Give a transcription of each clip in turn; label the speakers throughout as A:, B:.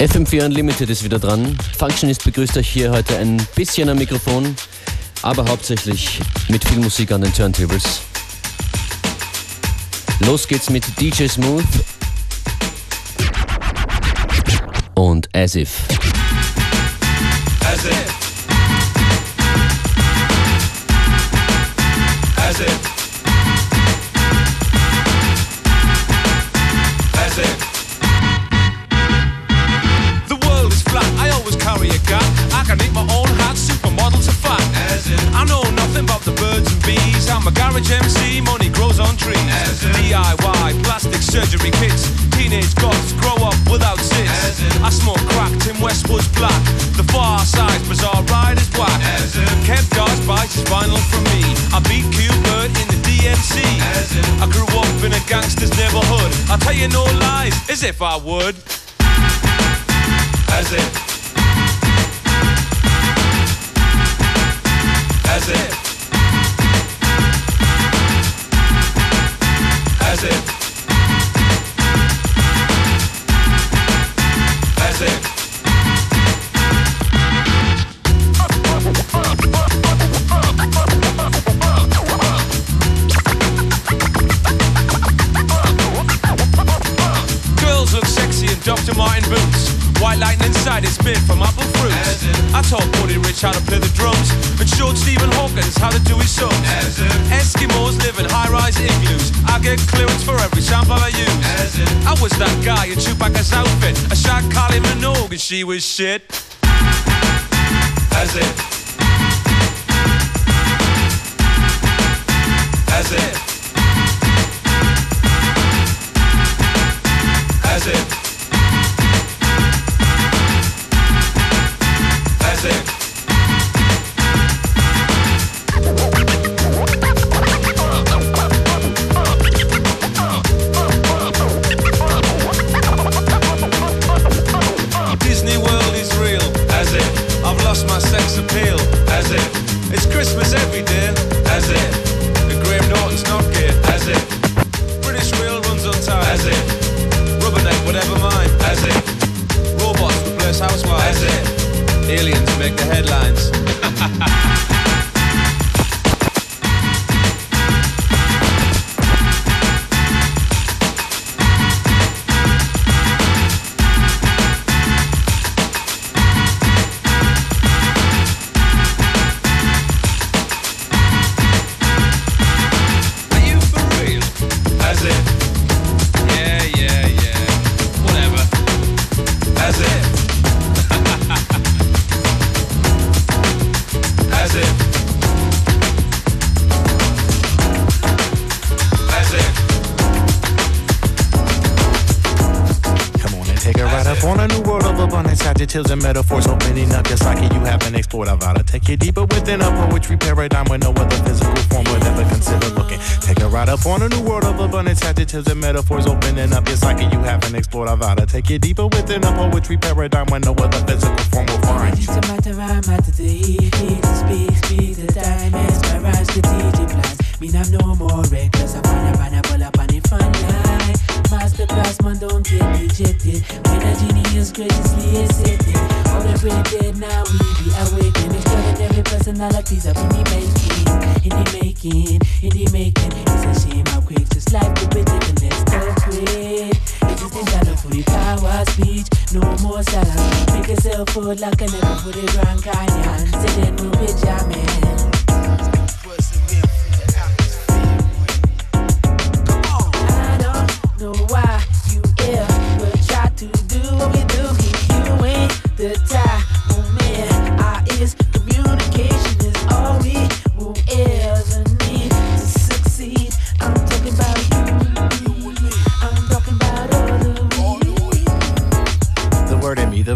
A: FM4 Unlimited ist wieder dran. Functionist begrüßt euch hier heute ein bisschen am Mikrofon, aber hauptsächlich mit viel Musik an den Turntables. Los geht's mit DJ Smooth und As If. As if.
B: DIY, plastic surgery kits. Teenage goths grow up without zits. I smoke crack, Tim Westwood's black. The Pharcyde, bizarre ride is whack. Kev Dodge bites his vinyl from me. I beat Q-Bert in the DMC. I grew up in a gangster's neighborhood. I'll tell you no lies, as if I would. As if. Lightning inside, it's made from apple fruits. I taught Buddy Rich how to play the drums and showed Stephen Hawkins how to do his songs. Eskimos live in high-rise igloos. I get clearance for every sample I use. I was that guy in Chewbacca's outfit. I shot Kylie Minogue and she was shit. As if. As if.
C: Adjectives and metaphors opening up just like you haven't explored. I vow to take you deeper within a poetry paradigm where no other physical form would ever consider looking. Take a ride up on a new world of abundance, adjectives and metaphors opening up just like you haven't explored. I vow to take you deeper within a poetry paradigm where no other physical form will find you. It's a matter of matter to eat, to speak, speak the time, mesmerize the DJ Mean I'm no more reckless, I'm on a pineapple up on a fun line. Masterclass, man, don't get dejected. When a genius graciously accepted. All the dead, now we be awakened. Extraordinary personalities up in the making. In the making, in the making. It's a shame how quick this life could be taken. Let's go quick. It is the for the power speech. No more salary. Make yourself food like a never put it Grand Canyon. Say then we'll be jamming.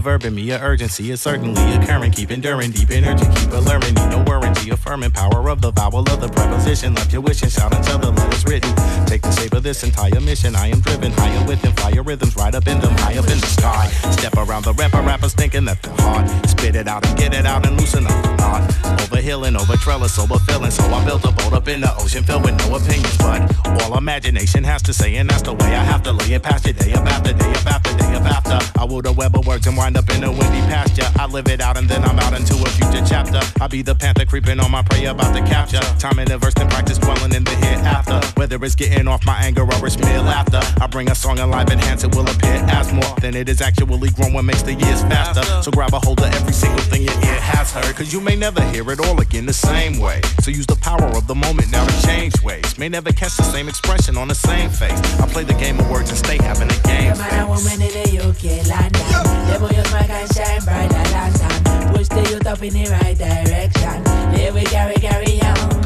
C: Verb me, a urgency is certainly occurring. Keep enduring, deep energy, keep alerting me. No warranty
D: affirming power of the vowel of the preposition. Left your wishing, shout until the love is written. Take the shape of this entire mission. I am driven higher within fire rhythms, right up in them, high up in the sky. Step around the rapper, rappers thinking that they're hard. Spit it out and get it out and loosen up the knot. Over hill and over trellis, over filling. So I built a boat up in the ocean filled with no opinions, but all imagination has to say, and that's the way I have to lay it past you day up after day up after day up after. I will the web of words and up in a windy pasture. I live it out and then I'm out into a future chapter. I be the panther creeping on my prey about to capture. Time in the verse and practice dwelling in the hereafter. Whether it's getting off my anger or it's mere laughter. I bring a song alive, enhance it will appear as more than it is actually growing, makes the years faster. So grab a hold of every single thing your ear has heard. Cause you may never hear it all again the same way. So use the power of the moment now to change ways. May never catch the same expression on the same face. I play the game of words and stay having a game.
E: in the smile can shine brighter than sun. Push the youth up in the right direction. Here we carry, carry on.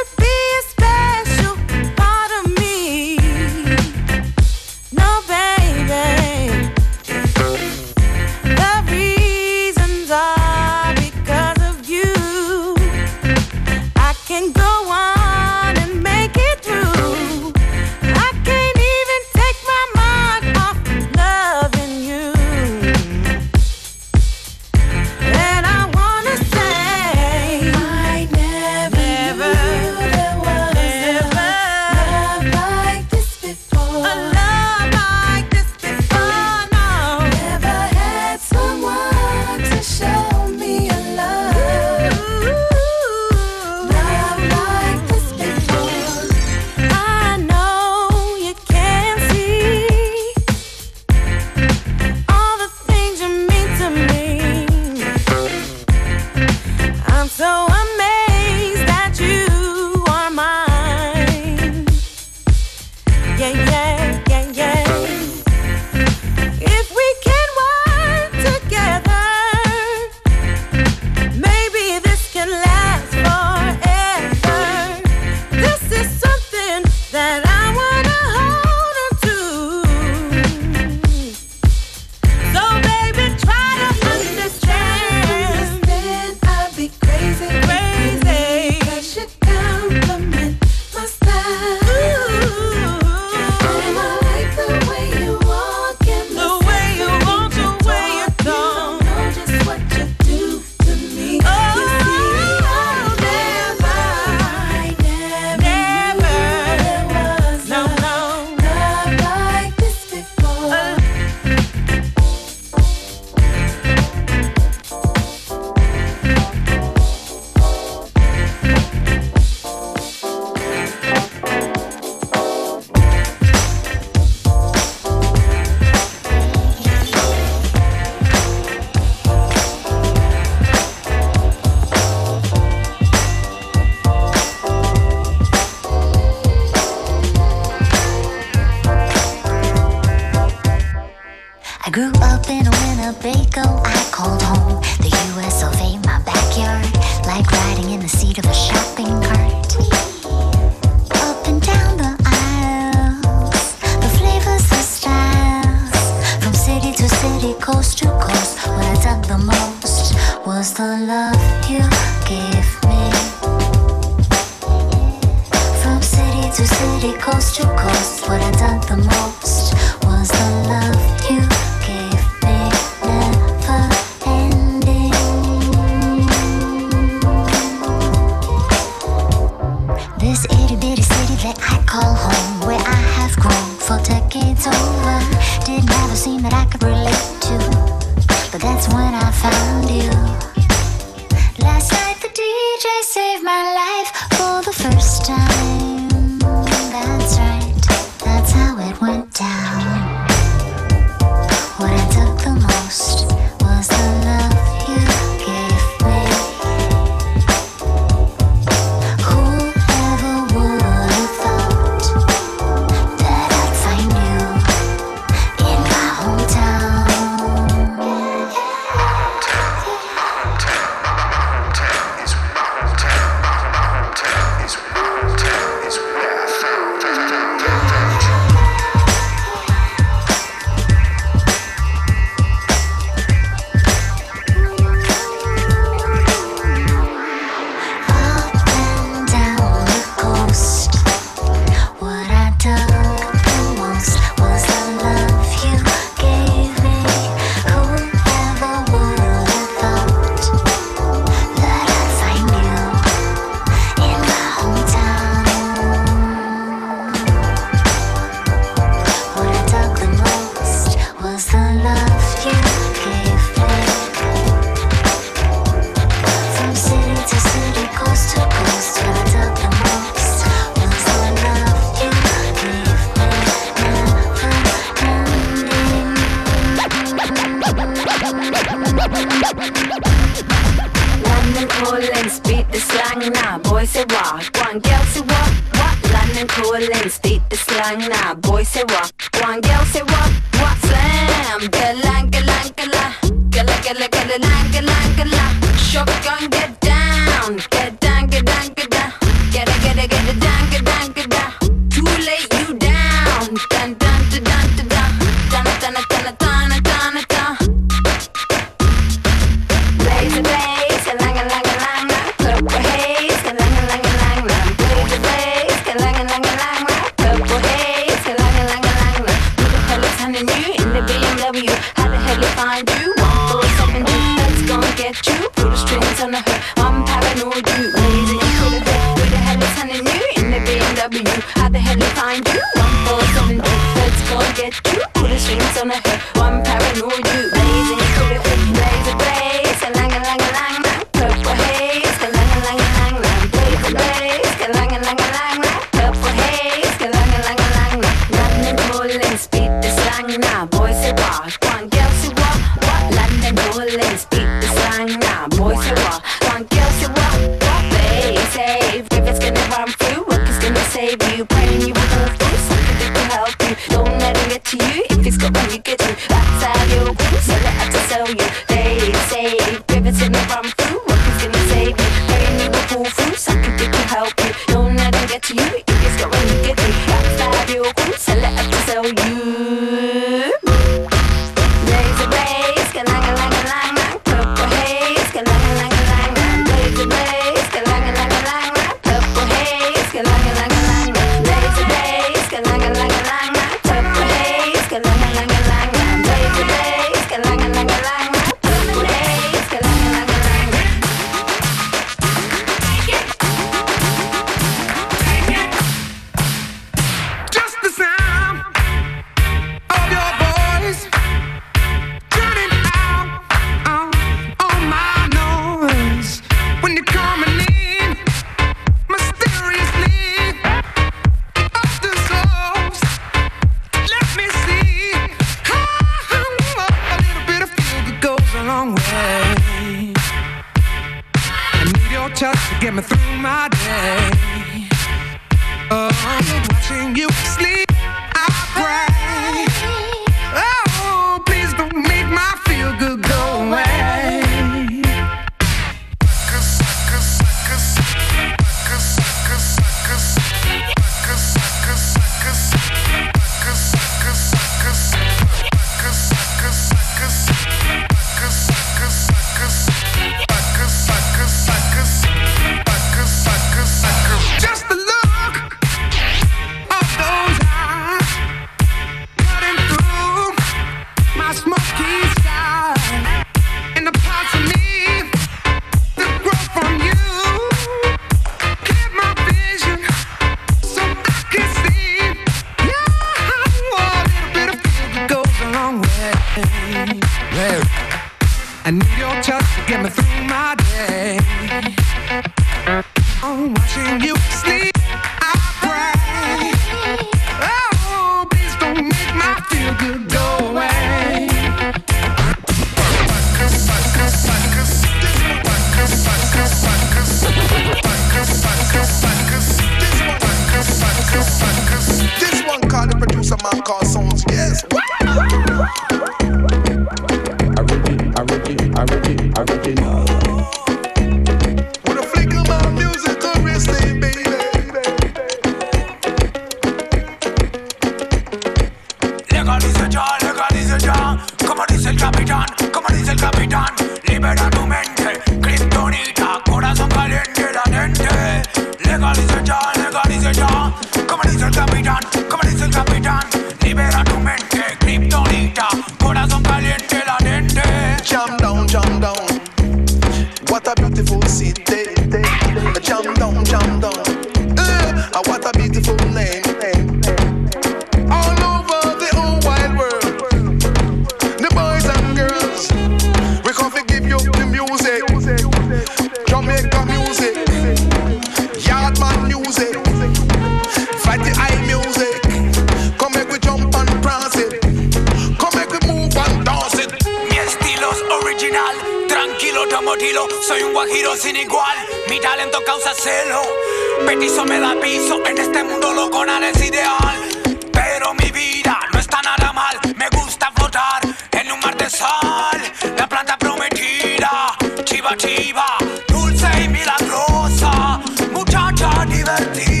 F: Muchacha divertida.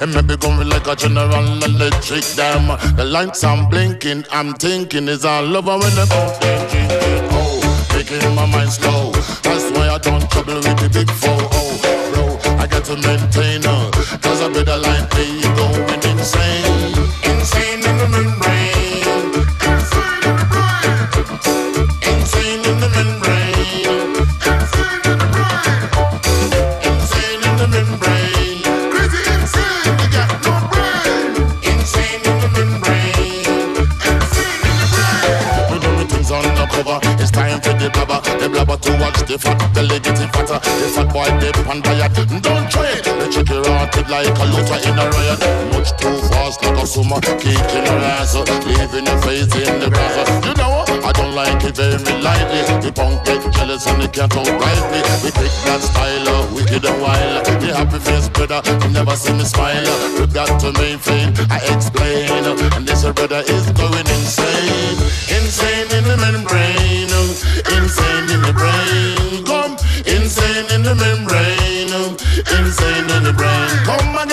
G: And
H: maybe going like a general electric damn. The lights I'm blinking, I'm thinking is all over when the Oh, making my mind slow. That's why I don't trouble with the big four. Oh, bro, I got to maintain her. Cause a better line me on diet. Don't try it. The chicky rotted like a looter in a riot. Much too fast like a summer. Kicking her ass. Leaving your face in the grass. You know, I don't like it very lightly. The punk get jealous and they can't outright me. We take that style, uh, wicked and wild. The happy face brother, you never see me smile. We got to maintain, I explain. And this brother is going insane. Insane in the membrane. Insane in the brain. Come, insane in the membrane. Insane in the brain. Come again.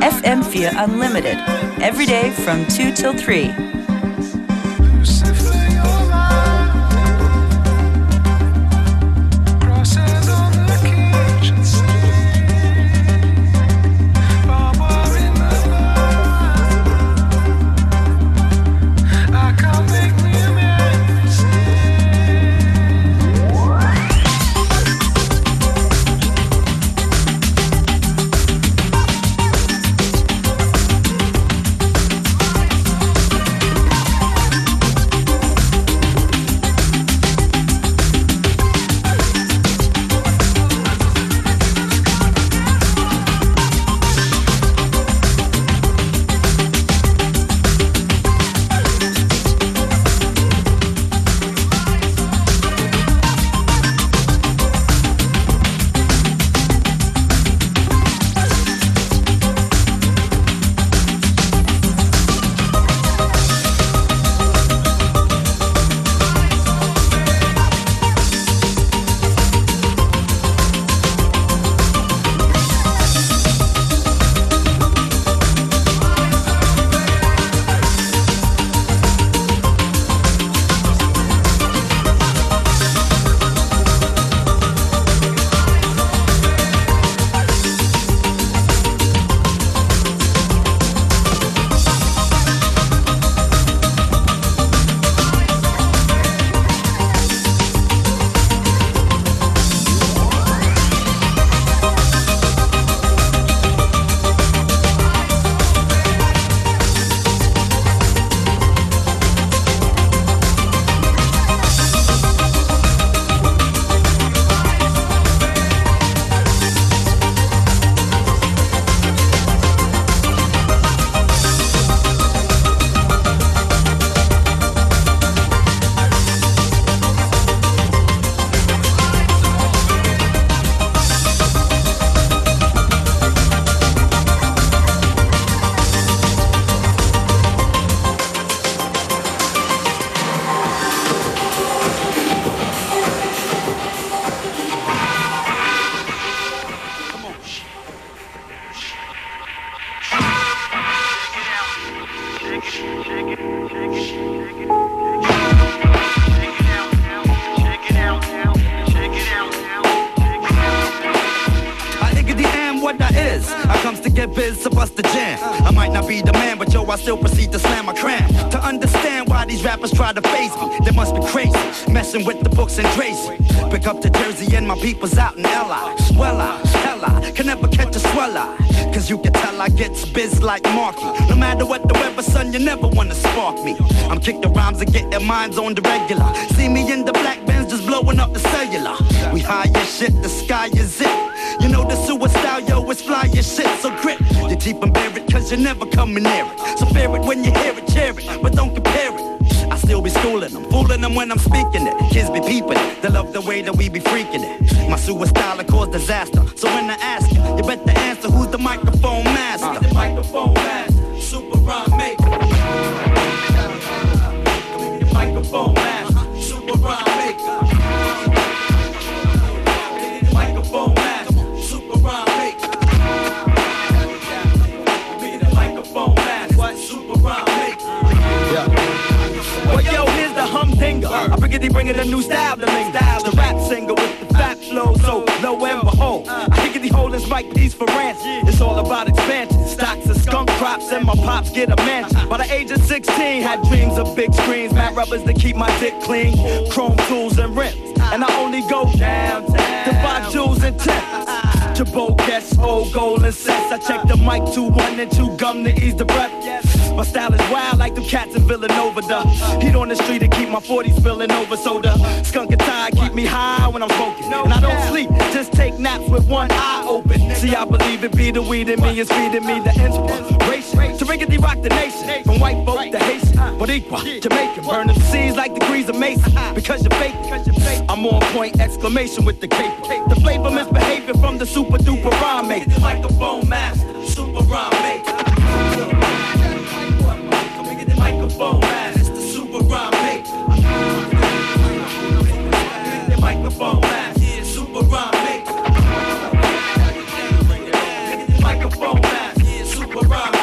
I: FM4 Unlimited. Every day from 2 till 3.
J: With and Tracy. Pick up the Jersey and my people's out in L.I. Well, I, can never catch a swell Cause you can tell I gets biz like Marky. No matter what the weather, son, you never wanna spark me. I'm kicking the rhymes and get their minds on the regular. See me in the black bands just blowing up the cellular. We high as shit, the sky is it. You know the suicide, yo, it's fly as shit, so grip. You deep and it, cause you're never coming near it. So fear it when you hear it, cheer it, but don't compare it. Still be schooling them, fooling them when I'm speaking it. Kids be peeping it, they love the way that we be freaking it. My suicide cause disaster, so when I ask you, you better answer who's the microphone master. The microphone master, Figured bringing a new style to me. The rap singer with the fat flow, so lo and behold, I think he holding Mike piece for ransom. It's all about expansion. Stocks of skunk crops and my pops get a mansion. By the age of 16, had dreams of big screens, matte rubbers to keep my dick clean, chrome tools and rims. And I only go downtown to buy jewels and tips. Jabot guess old gold and sets. I check the mic two one and two gum to ease the breath. My style is wild like them cats in Villanova. The heat on the street to keep my 40s spilling over. So the skunk and tie keep me high when I'm smoking. And I don't sleep, just take naps with one eye open. See, I believe it be the weed in me is feeding me the inspiration to riggedy rock the nation. From white folk to Haitian, Boricua, Jamaican, burn them seas like degrees of Mason. Because you're fake, I'm on point exclamation with the cape. The flavor misbehaving from the super super duper rhyme make. Microphone master, super rhyme make. Microphone master, super rhyme It's the super rhyme. Microphone super rhyme.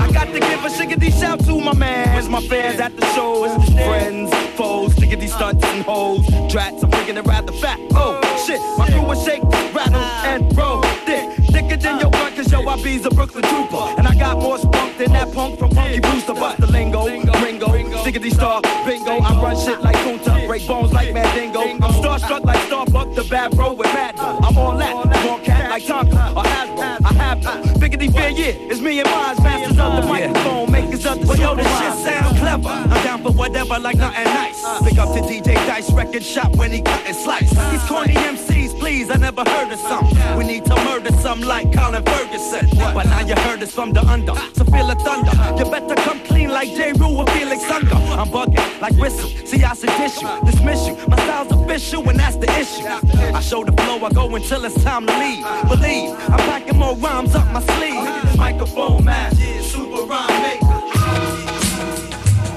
J: I got to give a shout to my man, my fans at the friends, foes, stunts and hoes, drats. I'm bringing it rather fat. Oh. Blunt, cause yo, I be's a Brooklyn trooper. And I got more spunk than that punk from Punky Brewster. Bust the lingo, ringo, Diggity star, bingo. I run shit like Kunta, break bones like Mandingo. I'm starstruck like Starbuck, the bad bro with Mad. I'm all that, born cat like Tonka or Hasbro. I have biggity fear, yeah. It's me and mine, masters of the microphone, makers of the
K: Well,
J: show.
K: yo, this shit sound clever. I'm down for whatever, like nothing nice. Big up to DJ Dice Record Shop when he cut and slice. These corny MCs, please, I never heard of some. We need to murder some like Colin Ferguson. But now you heard us from the under, so feel the thunder. You better come clean like J. Rue or Felix Unger. I'm bugging like whistle. See, I sedition you, dismiss you. My style's official, and that's the issue. I show the flow, I go until it's time to leave. Believe, I'm packing more rhymes up my sleeve. Microphone master, super rhyme maker.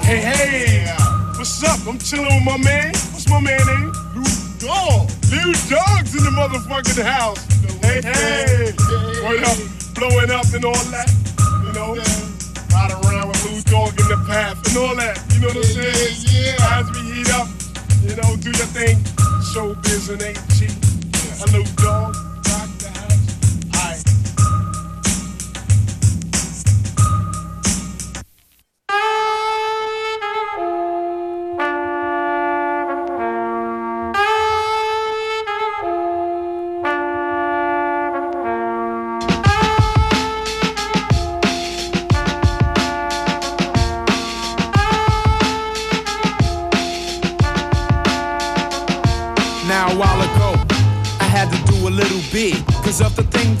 H: Hey, hey, what's up? I'm chilling with my man. What's my man name? Lou Dog. Lou Dog's in the motherfucking house. Hey, hey, what up? Blowing up and all that. You know, ride around with Lou Dog in the path and all that. You know what I'm saying? Yeah. As we heat up, you know, do your thing. Showbiz and ain't cheap. Hello, dog.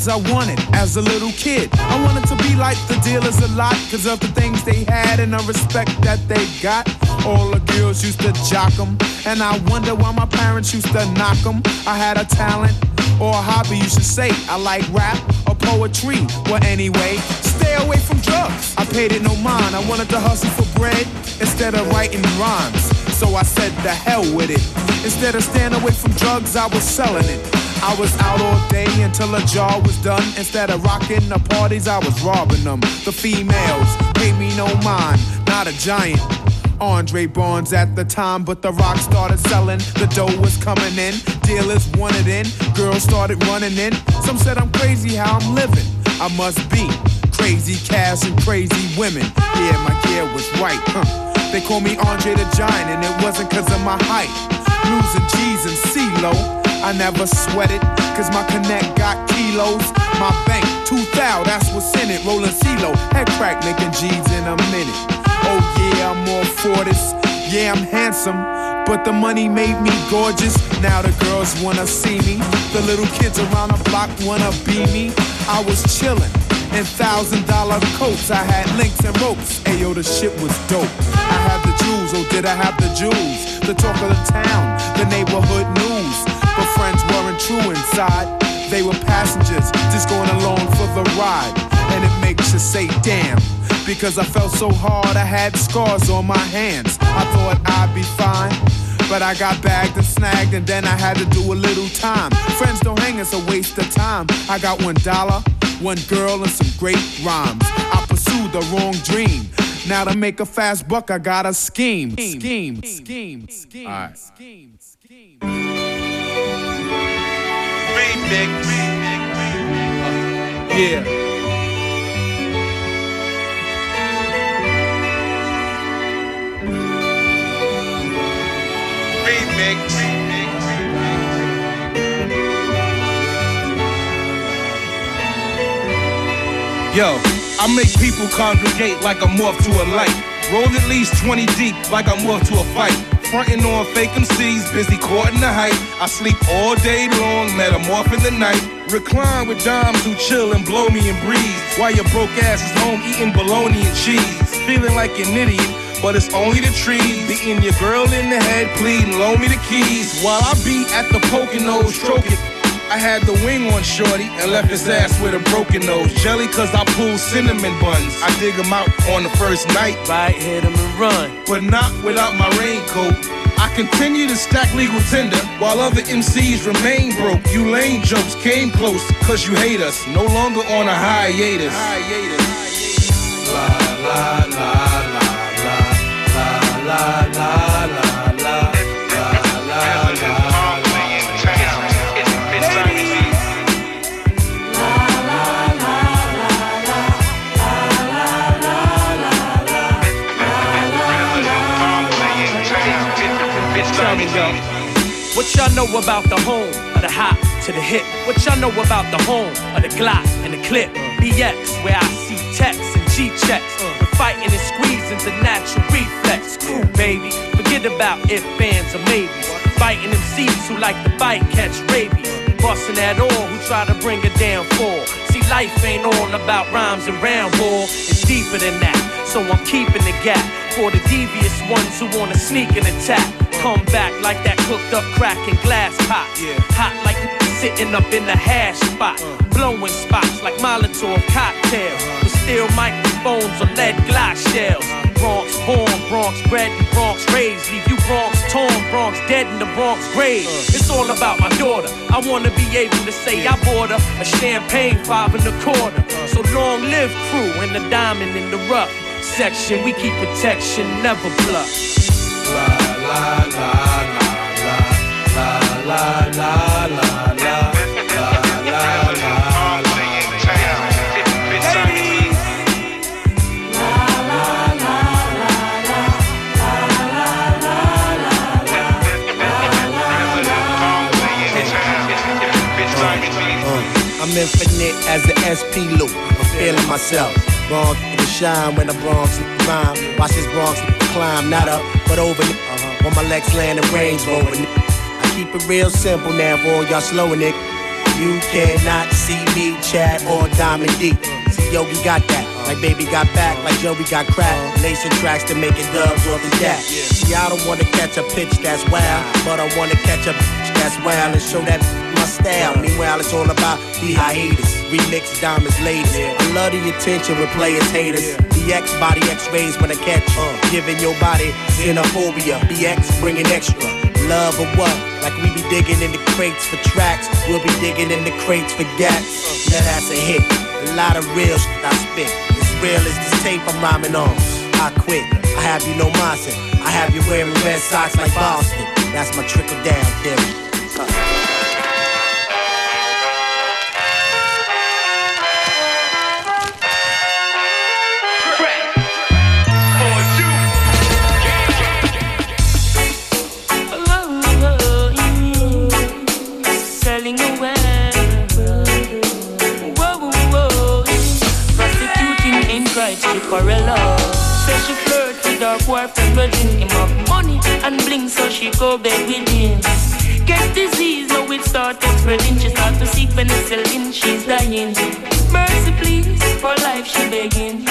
L: Things I wanted as a little kid I wanted to be like the dealers a lot Cause of the things they had and the respect that they got All the girls used to jock 'em, And I wonder why my parents used to knock 'em. I had a talent or a hobby you should say I like rap or poetry Well anyway, stay away from drugs I paid it no mind, I wanted to hustle for bread Instead of writing rhymes so I said the hell with it. Instead of staying away from drugs, I was selling it. I was out all day until a jar was done. Instead of rocking the parties, I was robbing them. The females paid me no mind, not a giant. Andre Barnes at the time, but the rock started selling. The dough was coming in, dealers wanted in, girls started running in. Some said I'm crazy how I'm living. I must be crazy cash and crazy women. Yeah, my gear was right, huh? They call me Andre the Giant, and it wasn't cause of my height. Losing G's and CeeLo, I never sweated, cause my connect got kilos. My bank, 2000, that's what's in it. Rolling CeeLo, head crack, making G's in a minute. Oh yeah, I'm all for this. Yeah, I'm handsome, but the money made me gorgeous. Now the girls wanna see me. The little kids around the block wanna be me. I was chillin' in thousand dollar coats. I had links and ropes. Ayo, the shit was dope. I had the jewels, oh, did I have the jewels? The talk of the town, the neighborhood news. But friends weren't true inside. They were passengers, just going along for the ride. And it makes you say, damn. Because I felt so hard, I had scars on my hands. I thought I'd be fine. But I got bagged and snagged, and then I had to do a little time. Friends don't hang, it's a waste of time. I got one dollar, one girl, and some great rhymes. I pursued the wrong dream. Now to make a fast buck, I got a scheme. Scheme, scheme, scheme. Scheme, All right. Yeah. Remix.
M: Yo, I make people congregate like I'm to a light. Roll at least 20 deep like I'm to a fight. Frontin' on fake MCs, busy courting the hype. I sleep all day long, metamorph in the night. Recline with dimes who chill and blow me and breeze. While your broke ass is home eating bologna and cheese. Feeling like an idiot, but it's only the trees. Beating your girl in the head, pleading, loan me the keys. While I be at the poking nose, stroking. I had the wing on shorty and left his ass with a broken nose. Jelly cause I pulled cinnamon buns. I dig him out on the first night.
K: Right, hit him and run.
M: But not without my raincoat. I continue to stack legal tender while other MCs remain broke. You lame jokes came close cause you hate us. No longer on a hiatus. La la la la la la la la la
B: What y'all know about the home of the hop to the hip? What y'all know about the home of the Glock and the clip? BX, where I see texts and G checks. We're fighting and squeezing's a natural reflex. Cool, baby. Forget about if, fans, or maybes. Fighting them seeds who like to bite, catch rabies. Busting at all who try to bring it down for. See, life ain't all about rhymes and round. It's deeper than that. So I'm keeping the gap for the devious ones who wanna sneak and attack. Come back like that cooked up crack and glass pot. Yeah. Hot like sitting up in the hash spot. Uh. Blowing spots like Molotov cocktails. Uh. With steel microphones or lead glass shells. Uh. Bronx born, Bronx bred, and Bronx raised. Leave you Bronx torn, Bronx dead in the Bronx grave. It's all about my daughter. I wanna be able to say I bought her a champagne five and a quarter. So long live crew and the diamond in the rough section. We keep protection, never bluff.
N: La la la la la la la la la la la la la.
O: I'm infinite as the SP loop. I'm feeling myself. Shine when the Bronx rhyme. Watch this Bronx climb, not up, but over. Uh-huh. My legs land and Range Rover. I keep it real simple now for all y'all slowing it. You cannot see me, Chad or Diamond D. See, yo, we got that. Like baby got back, like Joey got crack. Nation tracks to making dubs off the that. See, I don't wanna catch a pitch that's wild, but I wanna catch a pitch that's wild and show that my style. Meanwhile, it's all about the hiatus. Remix diamonds ladies. I love the attention with players haters. BX body X-rays when I catch uh, giving your body xenophobia. BX bringing extra. Love or what? Like we be digging in the crates for tracks. We'll be digging in the crates for gats. That ass a hit. A lot of real shit I spit. As real as this tape I'm rhyming on. I quit. I have you no mindset. I have you wearing red socks like Boston. That's my trickle down theory.
P: Boyfriend, him of money and bling, so she go bed with him. Get disease, now it started spreading. She start to seek penicillin, she's dying. Mercy, please, for life she begging.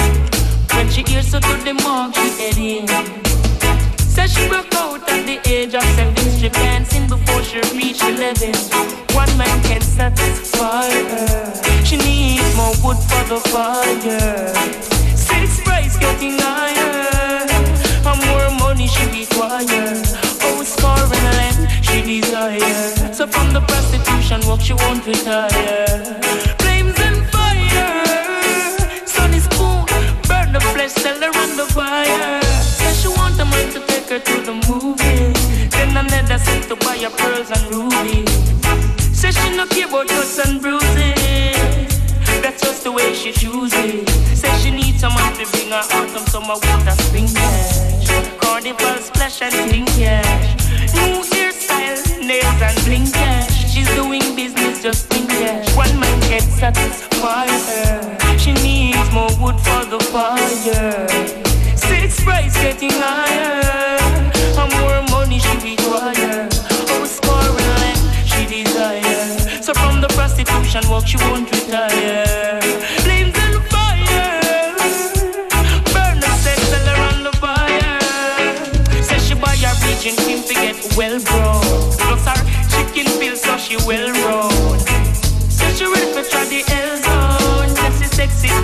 P: When she hears so to the mark, she heading. Says she broke out at the age of seven, strip dancing before she reached eleven. One man can satisfy her. She needs more wood for the fire. Six price getting higher. And more money she require. Oh, scoring land she desire. So from the prostitution work she won't retire. Flames and fire. Sun is cool. Burn the flesh, sell her on the fire. Says she want a man to take her to the movie. Then another set to buy her pearls and rubies. Says she no care about cuts and bruises. That's just the way she chooses. Says she needs someone to bring her autumn, summer, winter, spring. Splash and. New hairstyle, nails and bling cash. She's doing business just in cash. One man can satisfy her. She needs more wood for the fire. Six price getting higher. And more money she require. Oh, scoring she desire. So from the prostitution work she won't retire.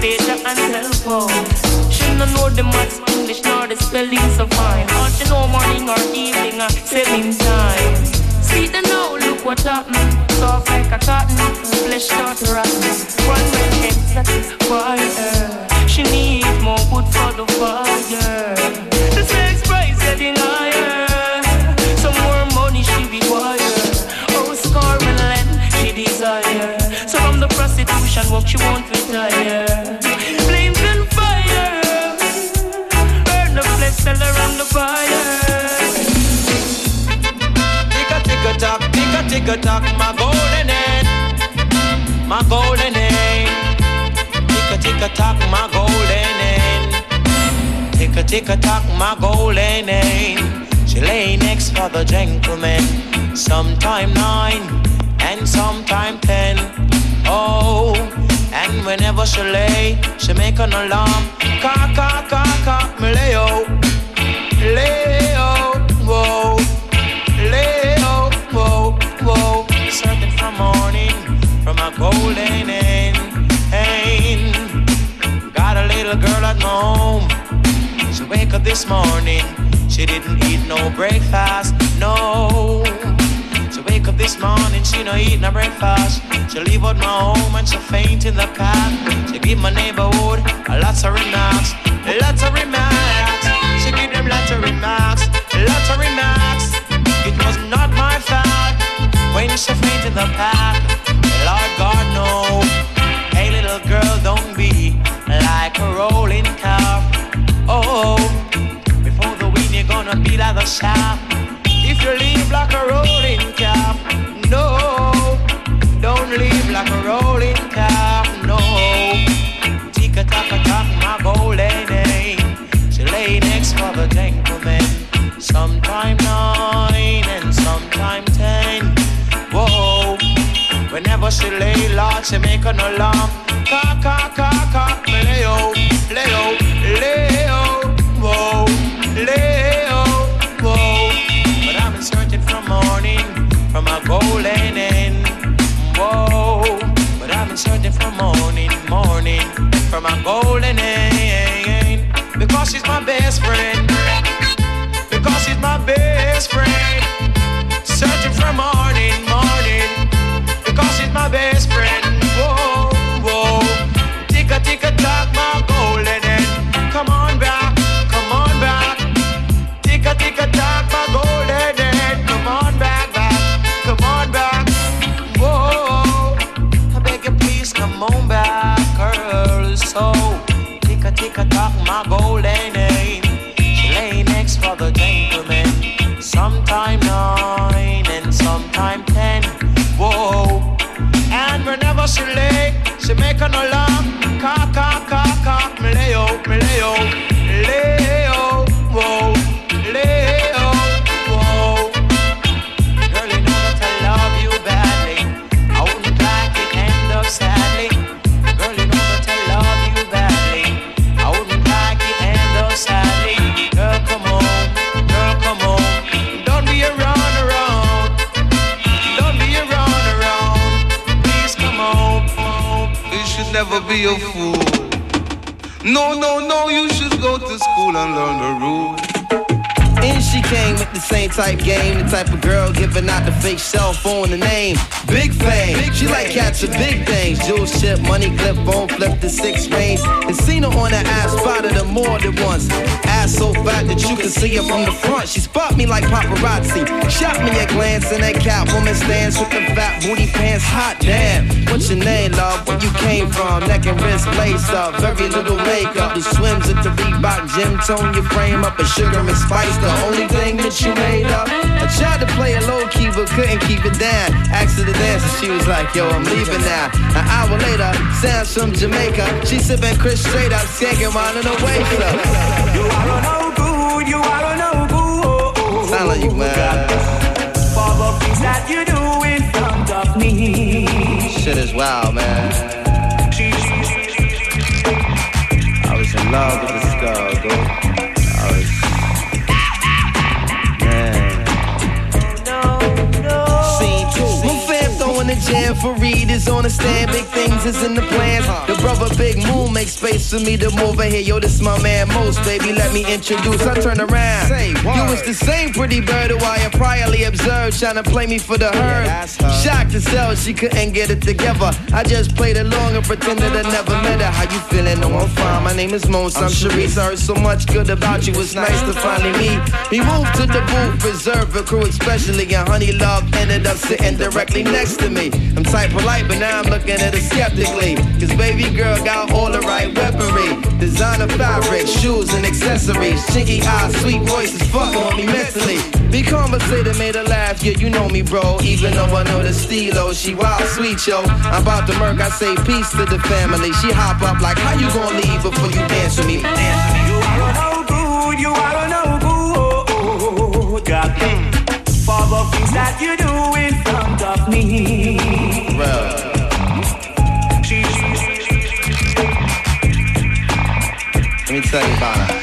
P: Stage and. She no know the maths, English, nor the spelling so fine. All she know morning or evening or seven time. See the now, look what happened. Soft like a cotton, flesh start rotten. One man can satisfy her. She needs more wood for the fire. The sex price getting higher. Some more money she require. Oh, scoring land she desire. So from the prostitution work she won't retire.
N: Tick tock,
Q: my golden hen, my golden hen. Tick tick tock, my golden hen. Tick tick tock, my golden hen. She lay next for the gentleman, sometime nine and sometime ten. Oh, and whenever she lay, she make an alarm. Ka ka ka ka, me lay oh, lay oh, whoa, whoa. Searching for morning from a golden end. Got a little girl at home. She wake up this morning. She didn't eat no breakfast, no. She wake up this morning, she no eat no breakfast. She leave out my home and she faint in the path. She give my neighborhood a lots of remarks, lots of remarks. She give them lots of remarks, lots of remarks. It was not my fault when she faint in the path. Lord God no. Hey little girl, don't be like a rolling car. Oh, before the wind you're gonna be like the shaft. If you leave like a rolling be a
R: fool. No, no, no, you should go to school and learn the rules.
S: She came with the same type game, the type of girl giving out the fake cell phone the name. Big fame, she like cats with big things. Jewel ship, money clip, bone flip the six range. And seen her on the ass, spotted her more than once. Ass so fat that you can see her from the front. She spot me like paparazzi. Shot me a glance in that Catwoman stance with the fat booty pants. Hot damn. What's your name, love? Where you came from? Neck and wrist lace up, very little makeup. The swims at the Reebok gym tone your frame up. A sugar and spice, the only thing that you made up. I tried to play it low key, but couldn't keep it down. Asked her to dance, and she was like, Yo, I'm leaving now. An hour later, sounds from Jamaica. She sipping Chris straight up, skanking while in her waist up.
K: You are no good, you are no good.
S: Sound like you, man.
K: For the things that you do in front of me.
S: Shit is wild, man. I was in love with this girl, dude. Jam for is on the stand. Big things is in the plans. The brother Big Moon makes space for me to move in here. Yo, this my man Most, baby. Let me introduce. I turn around. You was the same pretty bird who I had priorly observed, trying to play me for the herd. Shocked to sell, she couldn't get it together. I just played along and pretended I never met her. How you feeling? No, I'm fine. My name is Mons. I'm Sharice. I heard so much good about you. It's nice to finally meet. We moved to the booth, preserve a crew, especially and Honey Love ended up sitting directly next to me. I'm type polite, but now I'm looking at her skeptically. Cause baby girl got all the right weaponry. Designer fabric, shoes and accessories. Chinky eyes, sweet voices, fucking on me mentally. Be conversated, made her laugh, yeah, you know me, bro. Even though I know the stilo, she wild sweet, yo. I'm about to murk, I say peace to the family. She hop up like, how you gonna leave before you dance with me? Dance with me.
K: You are no good, you are no good. God, for the things that you do in front of me. She.
S: Let me tell you about her.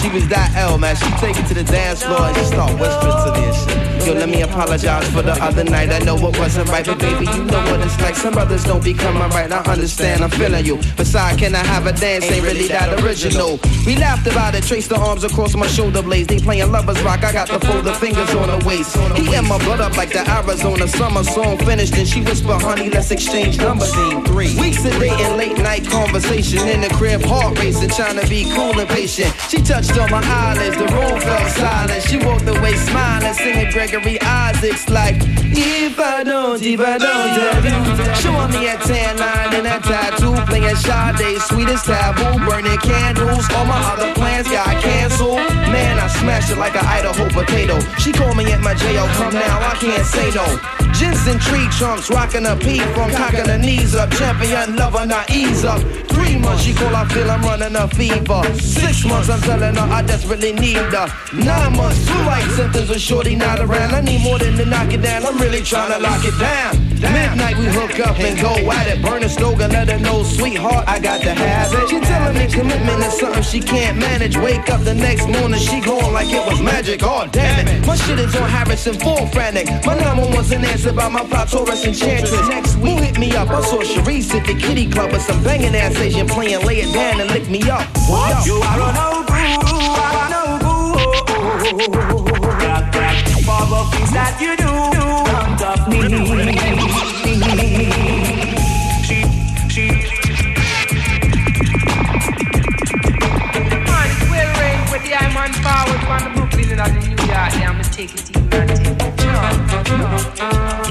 S: She was that L, man. She take it to the dance floor and she start whispering to me and shit. Yo, let me apologize for the other night. I know it wasn't right, but baby, you know what it's like. Some brothers don't become right. I understand, I'm feeling you. Besides, can I have a dance? Ain't really that original. We laughed about it, traced the arms across my shoulder blades. They playing lovers rock. I got the folded fingers on her waist. He and my blood up like the Arizona summer song finished, and she whispered, "Honey, let's exchange numbers." Scene three weeks of dating, late night conversation in the crib, heart racing, trying to be cool and patient. She touched on my eyelids, the room fell silent. She walked away smiling, singing Gregory Isaacs like, If I don't, if I don't love you. Showing me a tan line and a tattoo, playing Sade, sweetest taboo, burning candles. All my other plans got canceled. Man, I smashed it like an Idaho potato. She call me at my jail, come now, I can't say no. Jensen tree trunks, rocking a P from cocking her knees up. Champion lover, not ease up. Three months, she call, I feel I'm running a fever. Six months, I'm telling her I desperately need her. Nine months, two like symptoms of shorty not around. I need more than to knock it down, I'm really trying to lock it down. Midnight, we hook up and go at it. Burn a stove and let her know, sweetheart, I got to have it. She telling me commitment is something she can't manage. Wake up the next morning, she going like it was magic. Oh, damn it. My shit is on Harrison, full frantic. My number one's an answer by my plot, Taurus Enchantress. Next week, who hit me up? I saw Sharice at the kitty club with some banging ass Asian playing. Lay it down and lick me up.
K: What? You are no good, you are no good. God, God, for the things that you do front of me.
T: The I'm on forward the Brooklyn and the New York. Yeah, I'ma take it easy and take it.
U: I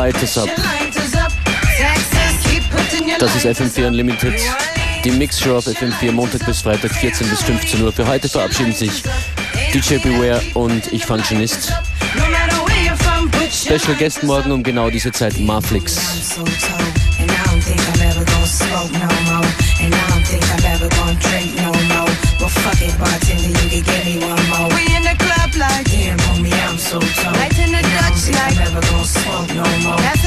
U: Light Us Up.
V: Das ist FM4 Unlimited. Die Mixshow auf FM4 Montag bis Freitag 14 bis 15 Uhr. Für heute verabschieden sich DJ Beware und ich Functionist. Special Guest morgen um genau diese Zeit Marflix.
U: no more. That's